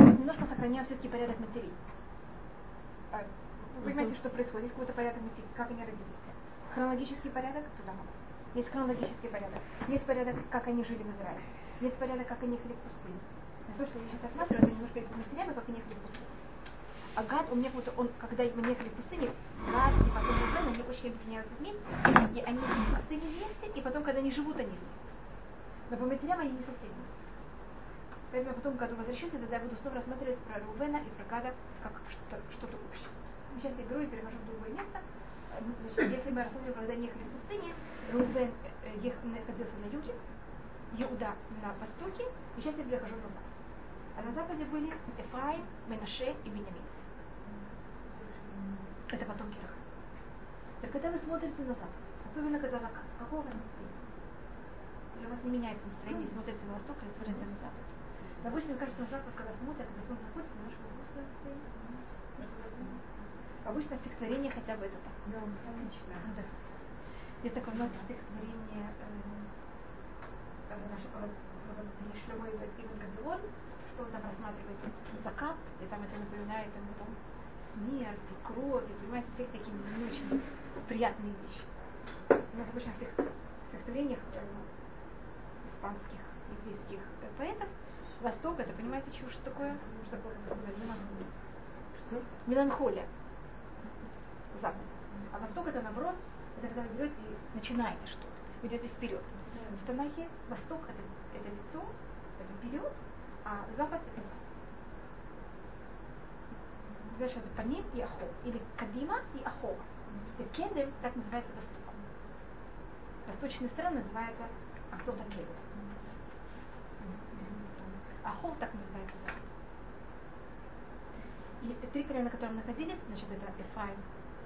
немножко сохраняем все-таки порядок матерей. А, вы понимаете, что происходит? Есть какой-то порядок матерей, как они родились. Хронологический порядок туда Есть хронологический порядок. Есть порядок, как они жили в Израиле. Есть порядок, как они ехали в пустыне. То, что я сейчас рассматриваю, это немножко матерями, как они ехали в пустыне. А Гад, у меня как будто он, когда мы ехали в пустыне, Гад и потом Рубен, они очень объединяются вместе, и они в пустыне вместе, и потом, когда они живут, они вместе. Но по матерям они не совсем вместе. Поэтому я потом, когда возвращусь, тогда я буду снова рассматривать про Рубена и про Гада как что-то, общее. Сейчас я беру и перевожу в другое место. Значит, если мы рассматриваем, когда они ехали в пустыне, Рубен э, находился на юге, Иуда на востоке, и сейчас я перехожу назад. А на западе были Эфраим, Менаше и Бенямин. Это потомки Раха. Так когда вы смотрите на запад, особенно когда закат, какого у вас настроение? Или у вас не меняется настроение, смотрите на восток или смотрите на запад? Но обычно кажется, на запад, когда смотрят, когда солнце заходит, немножко грустное настроение. Обычно стихотворение хотя бы это так. Да, отлично. Да. Есть такое нас стихотворение э, нашего Шлема Ибн Габион, что он там рассматривает закат, и там это напоминает ему там смерть, и кровь, и понимаете, всех такие не очень приятные вещи. У нас обычно в стихотворениях э, испанских, еврейских э, поэтов Восток, это понимаете, чего что такое? Что такое? Меланхолия. Что? Меланхолия. Запад. А Восток это наоборот, это когда вы берете и начинаете что-то, идете вперед. В Танахе Восток это, это лицо, это вперед, а Запад это Запад. Знаешь, это Паним и Ахо. Или Кадима и Ахо. И Кедем так называется Восток. Восточная сторона называется Ахцота Кедем. Ахо так называется Запад. И три колена, на котором находились, значит, это Эфаим,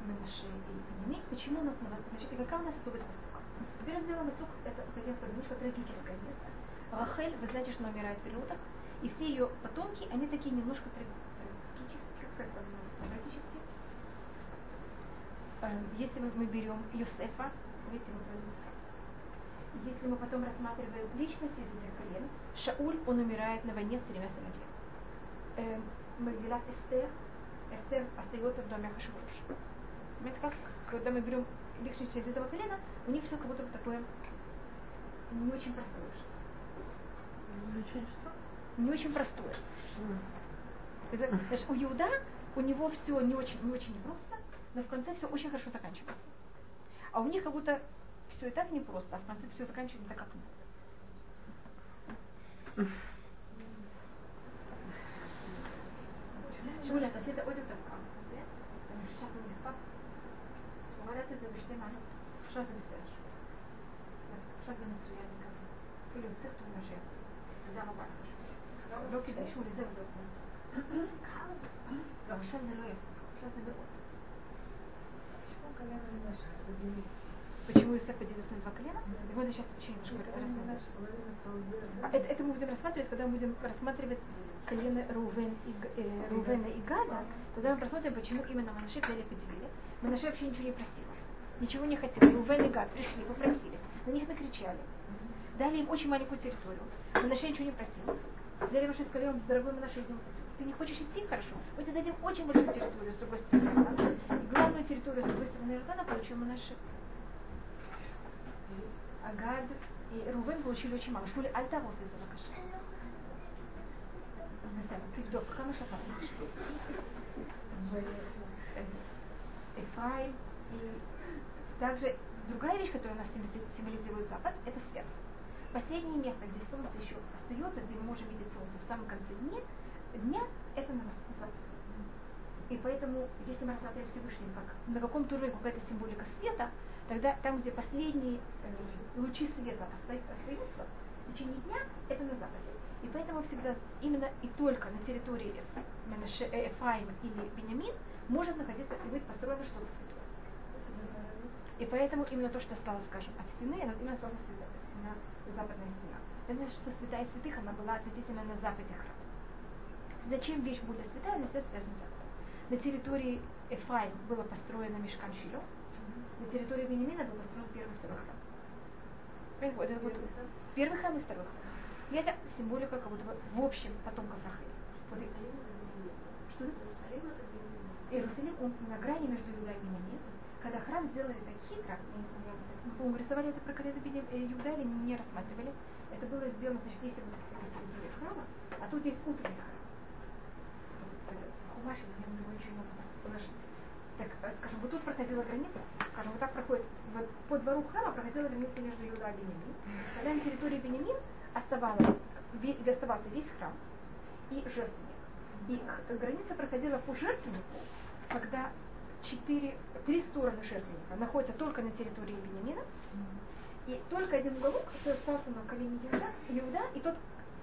Менаше и Бенемик. Почему у нас, значит, и какая у нас особость Востока? Первым делом Восток это, как я сказала, немножко трагическое место. Рахель, вы знаете, что она умирает в периодах, и все ее потомки, они такие немножко трагические, как сказать трагические. Эм, если мы, берем Юсефа, видите, мы рабство. Если мы потом рассматриваем личности из этих колен, Шауль, он умирает на войне с тремя сыновьями. Эм, Магилат Эстер, Эстер остается в доме Хашвироша. Понимаете, как, когда мы берем личности из этого колена, у них все как будто бы такое не очень простое Не очень что? Не очень простое. Значит, у Иуда у него все не очень, не очень непросто, но в конце все очень хорошо заканчивается. А у них как будто все и так непросто, а в конце все заканчивается так, как надо. شغل القصيدة أولى تبقى أنا مش شايفة من الفقر ولا تلزم اجتماع مش لازم السعر مش لازم السويان كل يوم تخطب المشاعر ده ما بعرفش لو كده شو اللي زي زوج لو مش لازم الوقت مش لازم الوقت شو كلام المشاعر Почему Иосиф поделился на два колена? И вот сейчас еще немножко рассмотрим. Это, это мы будем рассматривать, когда мы будем рассматривать колено Рувен и, э, Рувена и Гада, тогда мы посмотрим, почему именно Манаше взяли поделили. Манаше вообще ничего не просил. Ничего не хотел. Рувен и Гад пришли, попросились. На них накричали. Дали им очень маленькую территорию. Манаше ничего не просил. Взяли Манаше и сказали, дорогой Манаше, идем. Ты не хочешь идти? Хорошо. Мы тебе дадим очень большую территорию с другой стороны Иордана. И главную территорию с другой стороны Иордана получил Манаше. Агад и Рувен получили очень мало. Шмули Альтарос из Лакаша. בסדר, תבדוק, כמה שאתה Эфраим и также другая вещь, которая у нас символизирует Запад, это святость. Последнее место, где солнце еще остается, где мы можем видеть солнце в самом конце дня, дня это на Западе. И поэтому, если мы рассматриваем Всевышним как на каком-то уровне какая-то символика света, тогда там, где последние э, лучи света остаются в течение дня, это на Западе. И поэтому всегда именно и только на территории э, Эфраима или Бенямин может находиться и быть построено что-то святое. И поэтому именно то, что осталось, скажем, от стены, именно осталась стена, западная стена. Это значит, что святая святых, она была относительно на западе храма. Зачем вещь более святая, она связана с западом. На территории Эфраим было построено Мешкан Шило, на территории Бенемина был построен первый и второй храм. Вот, вот, первый храм и второй храм. И это символика как будто бы в общем потомков Рахели. под... Что? Иерусалим, он на грани между Иуда и Бениамин. Когда храм сделали так хитро, я не знаю, мы, по-моему, рисовали это про колено Иуда или не рассматривали, это было сделано, значит, если вот территория храма, а тут есть утренний храм. Хумаш, я на него ничего не могу положить. Так, э, скажем, вот тут проходила граница, скажем, вот так проходит, вот по двору храма проходила граница между Иуда и Бенемин. Когда на территории Бенемин оставалось, оставался весь храм и жертвенник. И граница проходила по жертвеннику, когда четыре, три стороны жертвенника находятся только на территории Бенемина, и только один уголок, остался на колене Иуда, Иуда и тот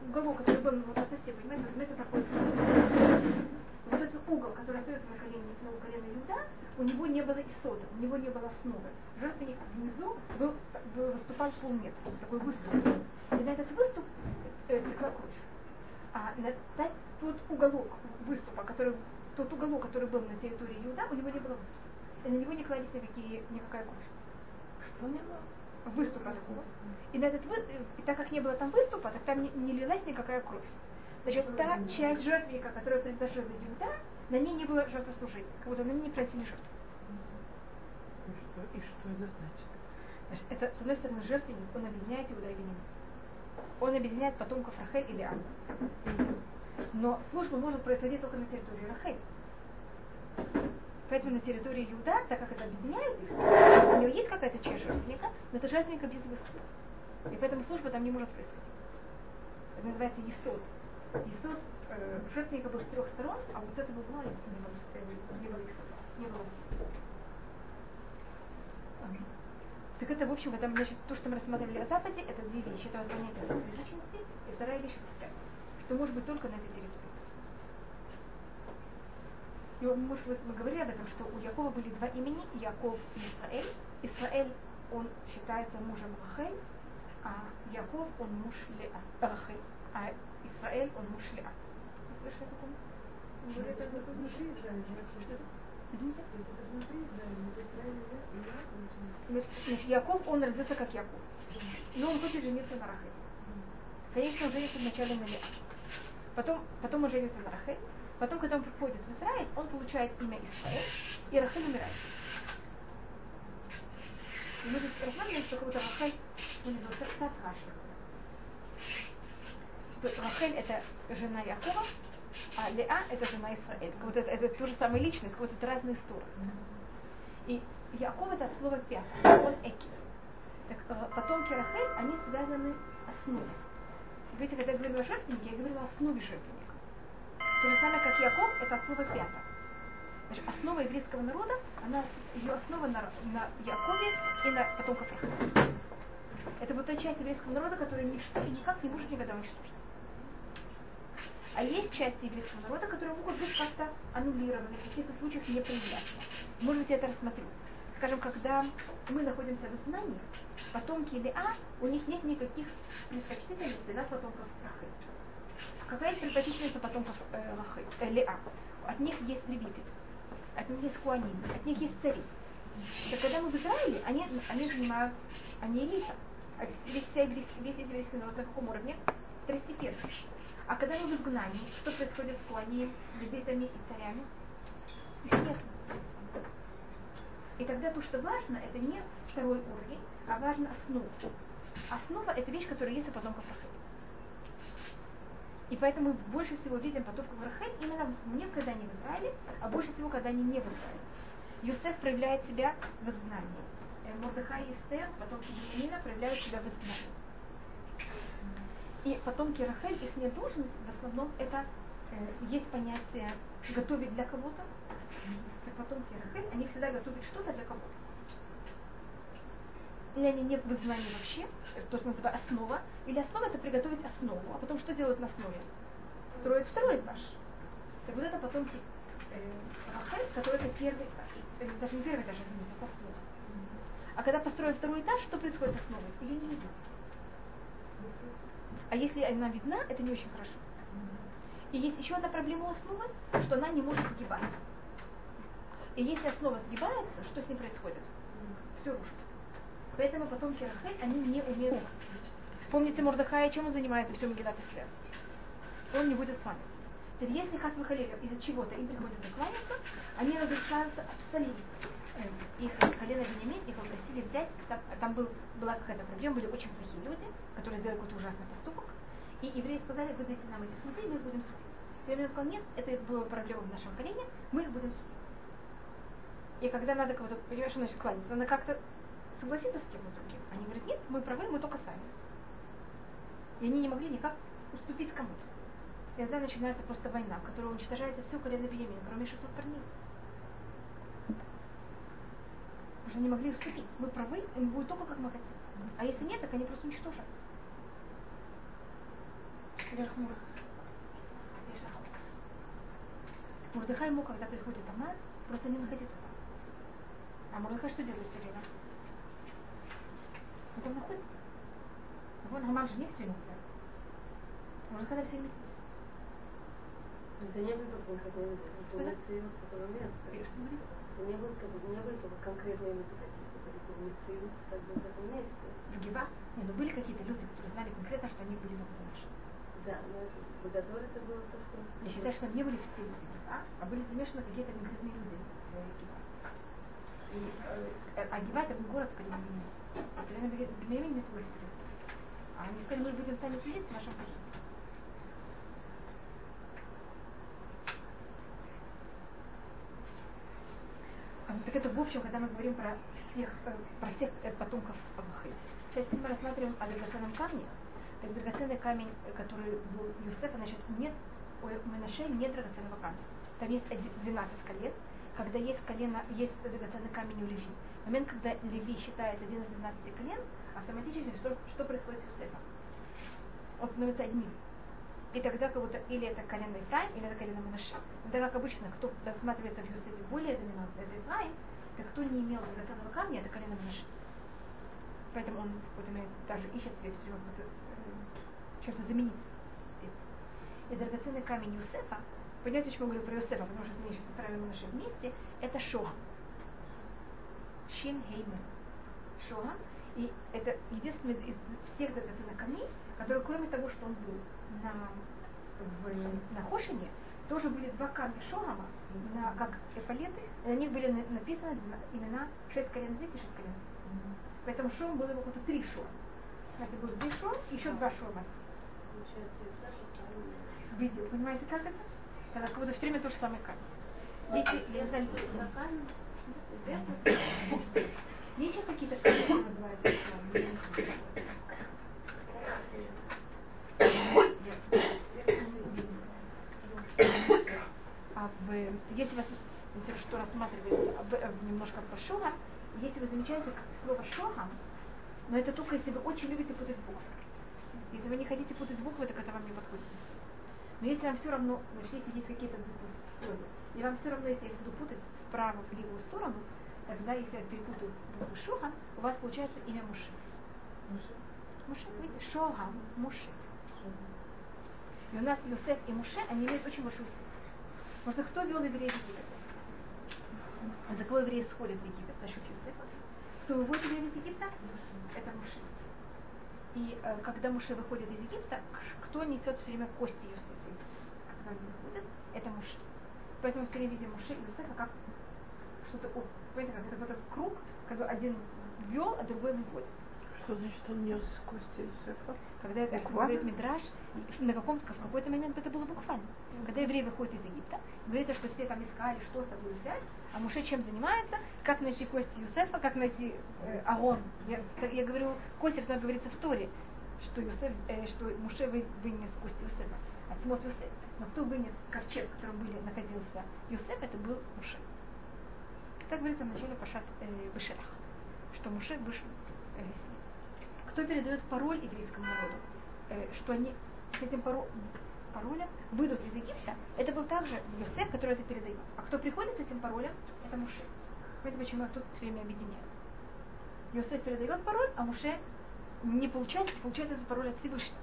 уголок, который был вот от совсем, понимаете, вот это проходит. Вот этот угол, который остается на колене, на колене Иуда, у него не было исода, у него не было основы. Жертвенник внизу был, был, выступал полметра, такой выступ. И на этот выступ э, текла кровь. А на тот уголок выступа, который, тот уголок, который был на территории Иуда, у него не было выступа. И на него не кладись никакие, никакая кровь. Что не было? Выступ откуда. И, на этот вы... и так как не было там выступа, так там не, не лилась никакая кровь. Значит, та часть жертвенника, которую предложила Иуда, на ней не было жертвослужения, как будто на ней не просили жертву. И что, и что это значит? Значит, это, с одной стороны, жертвенник, он объединяет Иуда и Бенемин. Он объединяет потомков Рахель и Лиана. Но служба может происходить только на территории Рахель. Поэтому на территории Иуда, так как это объединяет их, у него есть какая-то часть жертвенника, но это жертвенника без выступа. И поэтому служба там не может происходить. Это называется Есод. Есод э, жертвенника был с трех сторон, а вот с этого угла не было, э, не было Есода, не было службы. Так это, в общем, это, значит, то, что мы рассматривали о Западе, это две вещи. Это понятие личности, и вторая вещь это связь. Что может быть только на этой территории. И, может быть, мы говорили об этом, что у Якова были два имени, Яков и Исраэль. Исраэль, он считается мужем Рахель, а Яков, он муж Леа, Рахель, а Исраэль, он муж Леа. Вы слышали? Говорили это внутри Израиля, что Извините? То есть это внутри Израиля, это Израиль и Леа, получается? Значит, значит, Яков, он родился как Яков. Но он хочет жениться на Рахель. Конечно, он женится вначале на Леа. Потом, потом он женится на Рахель. Потом, когда он приходит в Израиль, он получает имя Исраэль, и Рахель умирает. И мы здесь рассматриваем, что как будто Рахель выглядел Сад Раши. Что Рахель это жена Якова, а Леа это жена Исраэль. Как будто это, это ту же самая личность, как будто это разные стороны. И Яков это от слова пятый, он Эки. Так, э, потомки Рахель, они связаны с основой. Видите, когда я говорила о жертвеннике, я говорила о основе жертвенника. То же самое, как Яков, это от слова пята. Значит, основа еврейского народа, она, ее основа на, на Якове и на потомках Рахаля. Это вот та часть еврейского народа, которая ничто и никак не может никогда уничтожиться. А есть части еврейского народа, которые могут быть как-то аннулированы, в каких-то случаях не проявляться. Может быть, я это рассмотрю. Скажем, когда мы находимся в изгнании, потомки Леа, у них нет никаких предпочтительностей на потомков Рахель. Какая есть предпочтительность у потомков э, э, Леа? От них есть левиты, от них есть куаним, от них есть цари. Так когда мы в Израиле, они, они занимают, они элита. А весь, весь, весь еврейский народ на каком уровне? Второстепенный. А когда мы в изгнании, что происходит с куаним, левитами и царями? Их нет. И тогда то, что важно, это не второй уровень, а важна основа. Основа – это вещь, которая есть у потомков Рахель. И поэтому мы больше всего видим потомков Рахель именно не когда они в Израиле, а больше всего, когда они не в Израиле. Юсеф проявляет себя в изгнании. Э, Мордыхай и Эстер, потомки Бенемина, проявляют себя в изгнании. И потомки Рахель, их не должность, в основном это э, есть понятие готовить для кого-то. Как потомки Рахель, они всегда готовят что-то для кого-то или они не в изгнании вообще, то, что называется основа, или основа это приготовить основу, а потом что делают на основе? Строят второй этаж. Так вот это потомки э, Рахель, который это первый этаж. Даже не первый этаж, извините, это основа. А когда построят второй этаж, что происходит с основой? Ее не видно. А если она видна, это не очень хорошо. И есть еще одна проблема у основы, что она не может сгибаться. И если основа сгибается, что с ней происходит? Все рушится. Поэтому потомки Рахель, они не умеют. Помните Мордыхая, чем он занимается все Магилат Ислер? Он не будет кланяться. Теперь, если хас из-за чего-то им приходится кланяться, они разрешаются абсолютно. Эм, их колено Бенемин, их попросили взять, там, там был, была какая-то проблема, были очень плохие люди, которые сделали какой-то ужасный поступок, и евреи сказали, вы дайте нам этих людей, мы их будем судить. Бенемин сказал, нет, это была проблема в нашем колене, мы их будем судить. И когда надо кого-то, понимаешь, что значит кланяться, надо как-то согласиться с кем-то другим. Они говорят, нет, мы правы, мы только сами. И они не могли никак уступить кому-то. И тогда начинается просто война, в которой уничтожается все колено Бенемина, кроме 600 парней. Потому что они могли уступить. Мы правы, им будет только как мы хотим. А если нет, так они просто уничтожат. Мурдыхай ему, когда приходит Амар, просто не находиться там. А Мурдыхай что делает все время? Он там находится. Вон Хаман же не все время. Мурдыхай там все сидит. Это не был только это мецеют этого места. И что говорит? Это не, был, как бы, не были только конкретные люди какие-то, это был мецеют как бы в этом месте. В Гива? Не, ну были какие-то люди, которые знали конкретно, что они были там замешаны. Да, но это, Богатор это было то, что... Я считаю, что не были все люди Гива, а были замешаны какие-то конкретные люди в Гива. И, э, а Гива это был город в Калимине. Калимине не согласится. А они сказали, мы будем сами сидеть в нашем колене. Так это в общем, когда мы говорим про всех, э, про всех э, потомков Авахи. Сейчас, если мы рассматриваем о драгоценном камне, так драгоценный камень, который был Юсефа, значит, нет, у Менаше нет драгоценного камня. Там есть 12 колен. Когда есть колено, есть драгоценный камень у Леви. В момент, когда Леви считается один из 12 колен, автоматически что, что происходит с Юсефом? Он становится одним. И тогда как будто или это колено Ифраим, или это колено Манаше. Но как обычно, кто рассматривается в Юсефе более доминантно, это Ифраим, так кто не имел драгоценного камня, это колено Манаше. Поэтому он в какой-то момент даже ищет себе все время э, чем-то заменить. И драгоценный камень Юсефа, понимаете, почему я говорю про Юсефа, потому что не сейчас правильно Манаше вместе, это Шоха. Шин Хеймен. Шоха. И это единственный из всех драгоценных камней, который, кроме того, что он был на, в, на Хошине, тоже были два камня Шогама, на, как эполеты, и на них были написаны имена шесть колен здесь и шесть колен здесь. Поэтому Шом было какое-то три Шома. Это было три Шома, еще два Шома. Видео, понимаете, как это? Когда как будто все время то же самое камень. Я есть сейчас какие-то камни, называются, а если вас что рассматривается в, немножко про шога, если вы замечаете слово шога, но это только если вы очень любите путать буквы. Если вы не хотите путать буквы, так это вам не подходит. Но если вам все равно, значит, если есть какие-то буквы в слове, и вам все равно, если я буду путать вправо, в левую сторону, тогда, если я перепутаю буквы Шоха, у вас получается имя Муши. Муши? Муше, видите, Шоха, Муши. И у нас Юсеф и Муше, они имеют очень большую связь. Потому что кто вел евреев в Египет? За кого евреи сходят в Египет? За счет Юсефа. Кто выводит евреев из Египта? Это Муше. И э, когда Муше выходит из Египта, кто несет все время кости Юсефа? Когда они выходят, это Муше. Поэтому все время видим Муше и Юсефа как что-то, понимаете, как это вот этот круг, когда один вел, а другой выводит. Что значит он нес кости Иосифа? Когда это говорит Мидраш, на каком-то, в какой-то момент это было буквально. Когда евреи выходят из Египта, говорится, что все там искали, что с собой взять, а Муше чем занимается, как найти кости Юсефа, как найти э, Агон. Я, я говорю, кости, что говорится в Торе, что, Юсеф, э, что Муше вы, вынес кости Юсефа, от смот Юсеф. Но кто вынес ковчег, в котором были, находился Юсеф, это был Муше. Так говорится в начале Пашат э, Бешерах, что Муше вышел э, с ним кто передает пароль еврейскому народу, э, что они с этим паролем, паролем выйдут из Египта, это был также Йосеф, который это передает. А кто приходит с этим паролем, это Муше. Понимаете, почему я тут все время объединяю? Йосеф передает пароль, а Муше не получает, получает этот пароль от Всевышнего.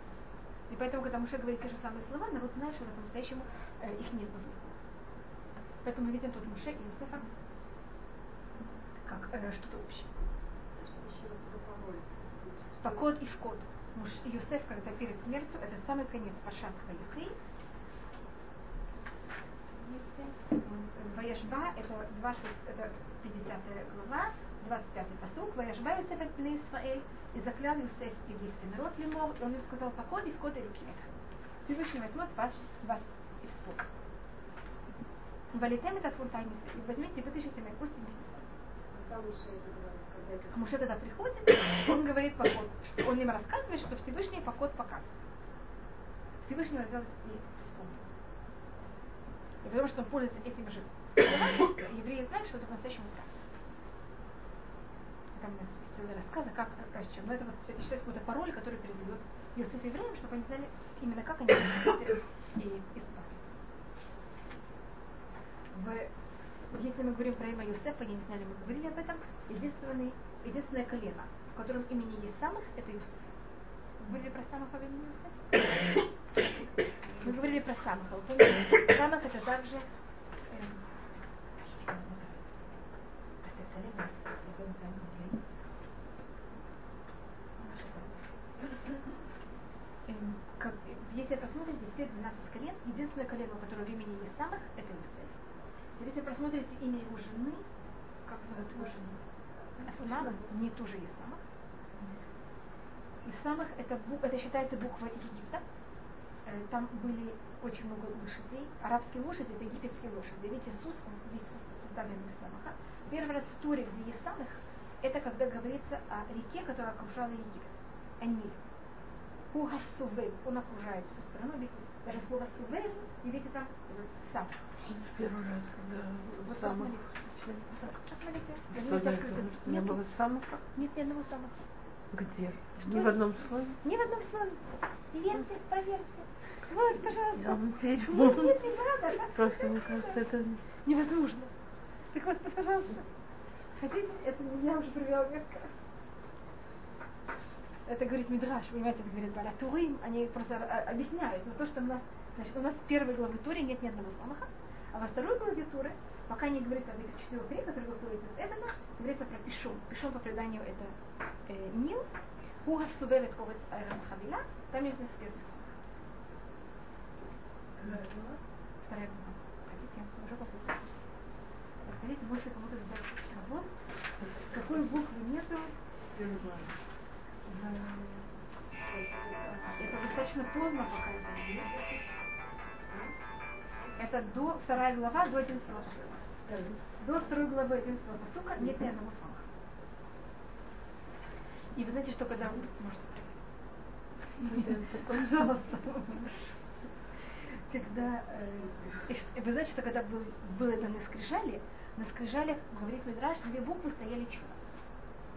И поэтому, когда Муше говорит те же самые слова, народ знает, что это по-настоящему э, их не сбывает. Поэтому мы видим тут Муше и Юсефа как э, что-то общее. Пакот и Шкот. Муж Юсеф, когда перед смертью, это самый конец Пашат Ваихри. Ваяшба это 20, это 50 глава, 25 посук, Ваяшба Юсеф от Бне Исраэль, и заклял Юсеф еврейский народ Лемор, и он им сказал, покой в коды руки Всевышний возьмет ваш, вас и вспомнит. Валитем это цвунтай и возьмите и вытащите мои кости вместе с вами. А Муше тогда приходит, он говорит поход. Он им рассказывает, что Всевышний поход пока. Всевышний взял и вспомнил. И потому что он пользуется этим же евреи знают, что это по-настоящему так. Там есть целый рассказ, как расчем. Но это, вот, это считается какой-то пароль, который передает Иосиф евреям, чтобы они знали именно как они и исправить в, если мы говорим про имя Юсефа, я не знаю, мы говорили об этом, единственный, единственное колено, в котором имени есть самых, это Юсеф. Мы говорили про самых во имени Юсеф? Мы говорили про самых, а вы помните, самых это также эм, эм, как, если посмотрите все 12 колен, единственное колено, которое в имени есть самых, это Юсеф. Если просмотрите имя его жены, как зовут его жену? Асмана, не тоже. Из самых это, это считается буква Египта. Э, там были очень много лошадей. Арабские лошади это египетские лошади. Ведь Иисус, он весь составлен из самых. Первый раз в Туре, где самых, это когда говорится о реке, которая окружала Египет. Они. Пугасувей, он окружает всю страну. Видите, даже слово сувей, и видите там сам. Первый раз, когда вот этого? Не было самых? Нет ни одного самых. Где? Ни в одном слове? Ни в одном слове. Верьте, проверьте. Вот, пожалуйста. Я вам верю. Нет, нет, не надо. Просто мне кажется, это невозможно. Так вот, пожалуйста. Хотите, это меня уже привело несколько раз. Это говорит Мидраш, понимаете, это говорит Баля Турим, они просто а, объясняют, но то, что у нас, значит, у нас в первой главе Туре нет ни одного самаха, а во второй главе Туры, пока не говорится об этих четырех рек, которые выходят из Эдена, говорится про Пишон. Пишон по преданию это э, Нил. Хуга субевет ковец Хавила, там есть несколько самых. Вторая глава. Хотите, уже попробую. Хотите, больше кому-то задать вопрос? Какой буквы нету? Это достаточно поздно пока это до вторая глава, до 11 посука. До второй главы 11 посука нет ни одного самого. И вы знаете, что когда... Может, Пожалуйста. Когда, э, вы знаете, что когда был, было это на скрижале, на скрижалях, говорит Мидраш, две буквы стояли чудо.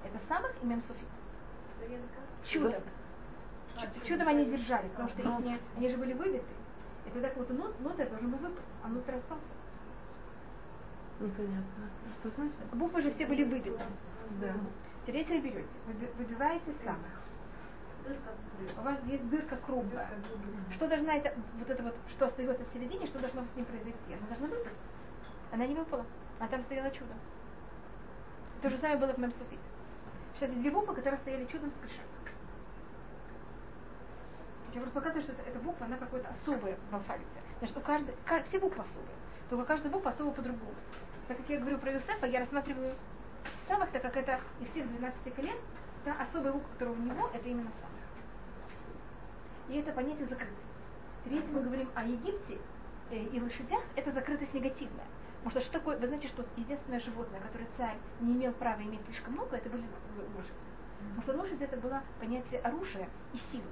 Это самых и мемсофит. Чудом. Чудом они держались, потому что их не, они же были выбиты. И тогда какой-то нот, нотер должен был выпасть, а нотер остался. Непонятно. Ну что значит? Буквы же все были выбиты. Да. Теперь если вы берете, выбиваете самых. У вас есть дырка круглая. Что должна это, вот это вот, что остается в середине, что должно с ним произойти? Она должна выпасть. Она не выпала. А там стояло чудо. То же самое было в Мемсуфите. 52 буквы, которые стояли чудом с крышами. Я просто показываю, что эта, эта буква, она какая-то особая в алфавите. Значит, у каждой, все буквы особые, только каждая буква особо по-другому. Так как я говорю про Юсефа, я рассматриваю самых, так как это из всех 12 колен, та особая буква, которая у него, это именно самых. И это понятие закрытости. Если мы говорим о Египте э, и лошадях, это закрытость негативная. Потому что что такое, вы знаете, что единственное животное, которое царь не имел права иметь слишком много, это были лошади. Потому что лошадь это было понятие оружия и силы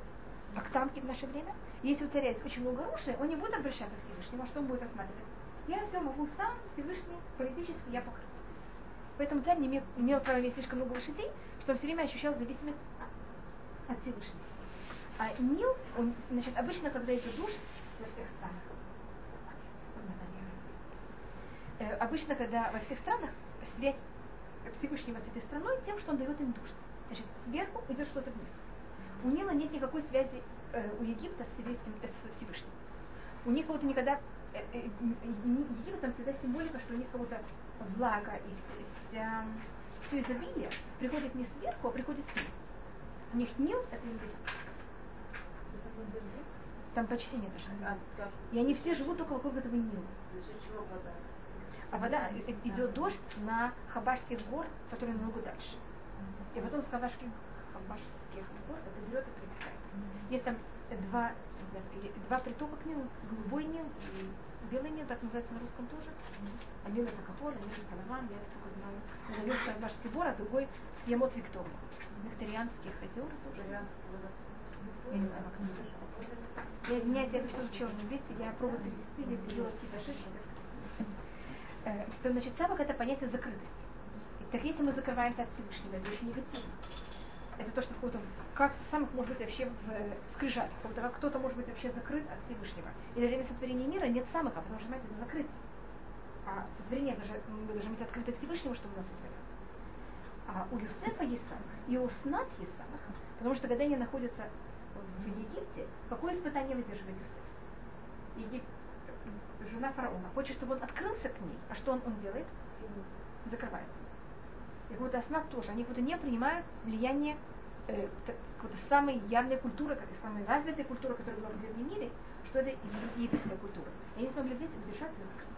как танки в наше время. Если у царя есть очень много оружия, он не будет обращаться к Всевышнему, а что он будет рассматривать? Я все могу сам, Всевышний, политически я покрыт. Поэтому царь не имел, имел права иметь слишком много лошадей, что он все время ощущал зависимость от Всевышнего. А Нил, он, значит, обычно, когда идет душ во всех странах, э, обычно, когда во всех странах связь Всевышнего с этой страной тем, что он дает им дождь. Значит, сверху идет что-то вниз. У Нила нет никакой связи э, у Египта с, еврейским, э, с Всевышним. У них вот никогда, э, э, Египет там всегда символика, что у них как то влага и вся, вся, все изобилие приходит не сверху, а приходит снизу. У них Нил это берет. Там почти нет даже. И они все живут только вокруг этого Нила. А вода э, э, идет дождь на Хабашских гор, которые намного дальше. И потом с Хабашских, Хабашских гор это берет и притекает. Есть там два, два притока к нему, голубой Нил и белый Нил, так называется на русском тоже. Один это Кахоль, это Салаван, я только знаю. С Хабашский гор, а другой с Емот Виктория. Викторианских озер тоже. Я не знаю, как называется. Я извиняюсь, я это все учила на иврите, я пробую перевести, если делать какие-то ошибки. Э, то, значит, сабах это понятие закрытости. Так если мы закрываемся от Всевышнего, это очень негативно. Это то, что какого-то, как самых может быть вообще в э, скрижалях, как кто-то может быть вообще закрыт от Всевышнего. И во время сотворения мира нет самых, а потому что, знаете, это закрыться. А сотворение даже, мы должны быть открыты Всевышнему, чтобы нас сотворил. А у Юсефа есть самых, и у Снат есть самых. Потому что когда они находятся в Египте, какое испытание выдерживает Юсеф? Егип... Жена фараона хочет, чтобы он открылся к ней. А что он, он делает? Закрывается. И вот Аснат тоже. Они как не принимают влияние э, какой-то самой явной культуры, как самой развитой культуры, которая была в древнем мире, что это египетская культура. И они смогли взять, удержаться и закрыться.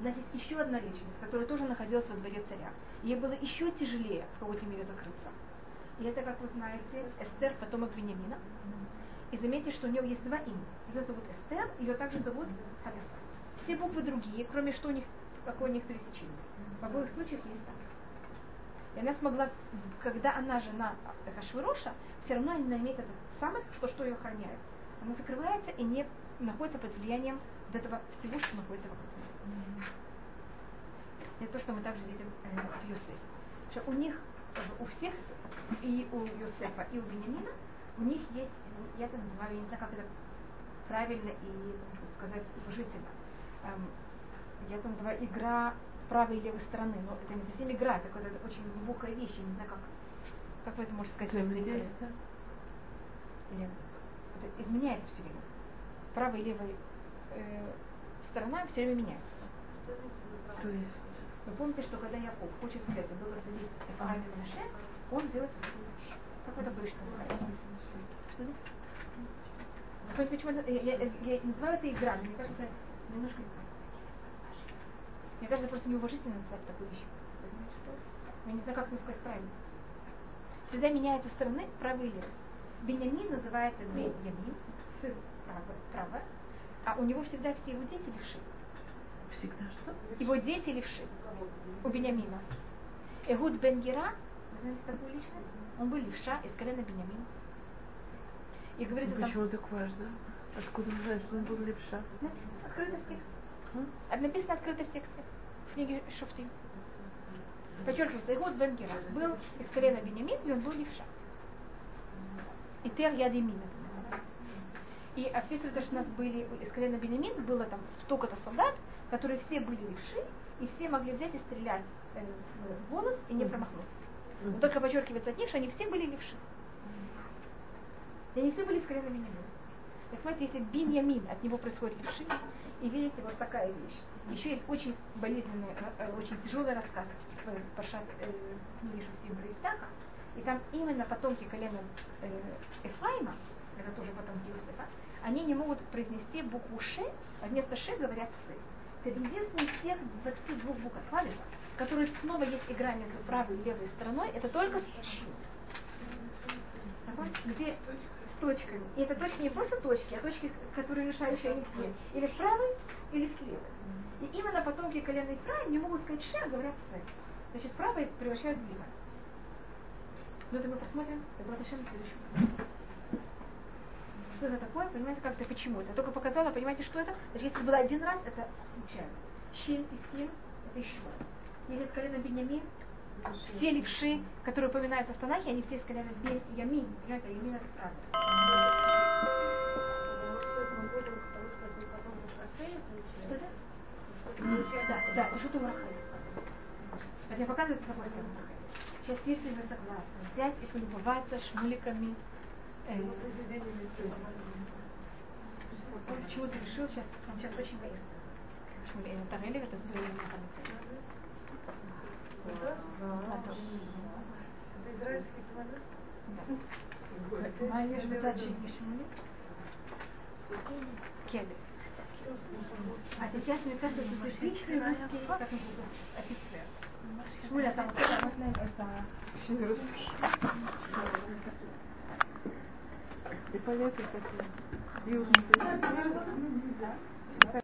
У нас есть еще одна личность, которая тоже находилась во дворе царя. Ей было еще тяжелее в какой-то мере закрыться. И это, как вы знаете, Эстер, потомок Вениамина. И заметьте, что у нее есть два имени. Ее зовут Эстер, ее также зовут Хадаса. Все буквы другие, кроме что у них, какое у них пересечение. В обоих случаях есть сам. И она смогла, когда она жена Хашвироша, все равно она имеет этот самый, что, что ее охраняет. Она закрывается и не находится под влиянием вот этого всего, что находится вокруг нее. Это то, что мы также видим э, в Юсефе. У них, у всех, и у Юсефа, и у Бениамина, у них есть, я это называю, я не знаю, как это правильно и, сказать, уважительно. Эм, я это называю игра правой и левой стороны, но это не совсем игра, это какая-то очень глубокая вещь, я не знаю, как, как вы это можете сказать. Взаимодействие. Или это изменяется все время. Правая и левая э, сторона все время меняется. То есть Вы помните, что когда Яков хочет взять и благословить Эфраим и Наше, он делает. Как это точно называется? Понимаете, почему это, я, я, я называю это игра, но мне кажется, это немножко мне кажется, просто неуважительно называть такую вещь. Я не знаю, как это сказать правильно. Всегда меняются стороны правой и левой. Бенямин называется Беньямин, сын право, право, а у него всегда все его дети левши. всегда что? Его дети левши. У Бенямина. Эхуд бен Гера, вы знаете такую личность? Он был левша из колена Бенямина. И говорится там, Почему так важно? Откуда мы знаем, что он был левша? написано открыто в тексте. А Написано открыто в тексте. В книге Шуфтим. Подчеркивается, Иход бен был из колена Бенямин, и он был левша. И Тер это называется. И описывается, что у нас были из колена Бенямин, было там столько-то солдат, которые все были левши, и все могли взять и стрелять э, в волос и не промахнуться. Но только подчеркивается от них, что они все были левши. И они все были из колена Бенямин. Так понимаете, если Биньямин, от него происходит левши, и видите, вот такая вещь. Еще есть очень болезненный, э, очень тяжелый рассказ в Паршат э, книге Шуфтим Бриптаха, и там именно потомки колена э, Эфраима, это тоже потомки Иосифа, они не могут произнести букву Ш, а вместо Ш говорят Сы. Это единственный из всех 22 букв алфавита, которые снова есть игра между правой и левой стороной, это только с Ш. Где с точками. И это точки не просто точки, а точки, которые решающие они где. Или с правой, или с левой. И именно потомки колена Ифраим не могут сказать Ше, а говорят Се. Значит, правой превращают в левое. Но это мы посмотрим в Раташем следующем. Что это такое? Понимаете, как это, почему это? Только показала, понимаете, что это? Значит, если было один раз, это случайно. Щин и син, это еще раз. Если это колено Беньямин, все левши, которые упоминаются в Танахе, они все колена Бен Ямин. Понимаете, Ямин это правда. Да, да, что-то Урахай. Это я показываю это с собой стороны. Сейчас, если вы согласны, взять и полюбоваться шмуликами. Э, он почему-то решил сейчас, он сейчас очень воинственный. Шмулик, это Тарелев, это сбил на это израильский самолет? Да. А я же Келли. А сейчас, мне кажется, это типичный русский, как офицер. Шмуля, там это русский. И полеты такие. И